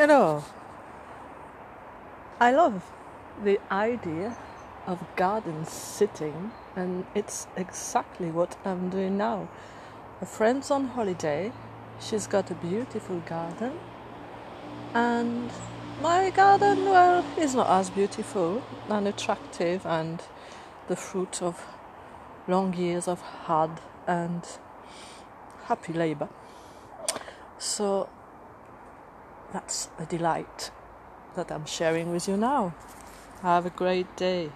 Hello. I love the idea of garden sitting, and it's exactly what I'm doing now. A friend's on holiday, she's got a beautiful garden, and my garden, well, is not as beautiful and attractive, and the fruit of long years of hard and happy labor. So that's a delight that I'm sharing with you now. Have a great day.